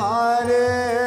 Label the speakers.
Speaker 1: Hare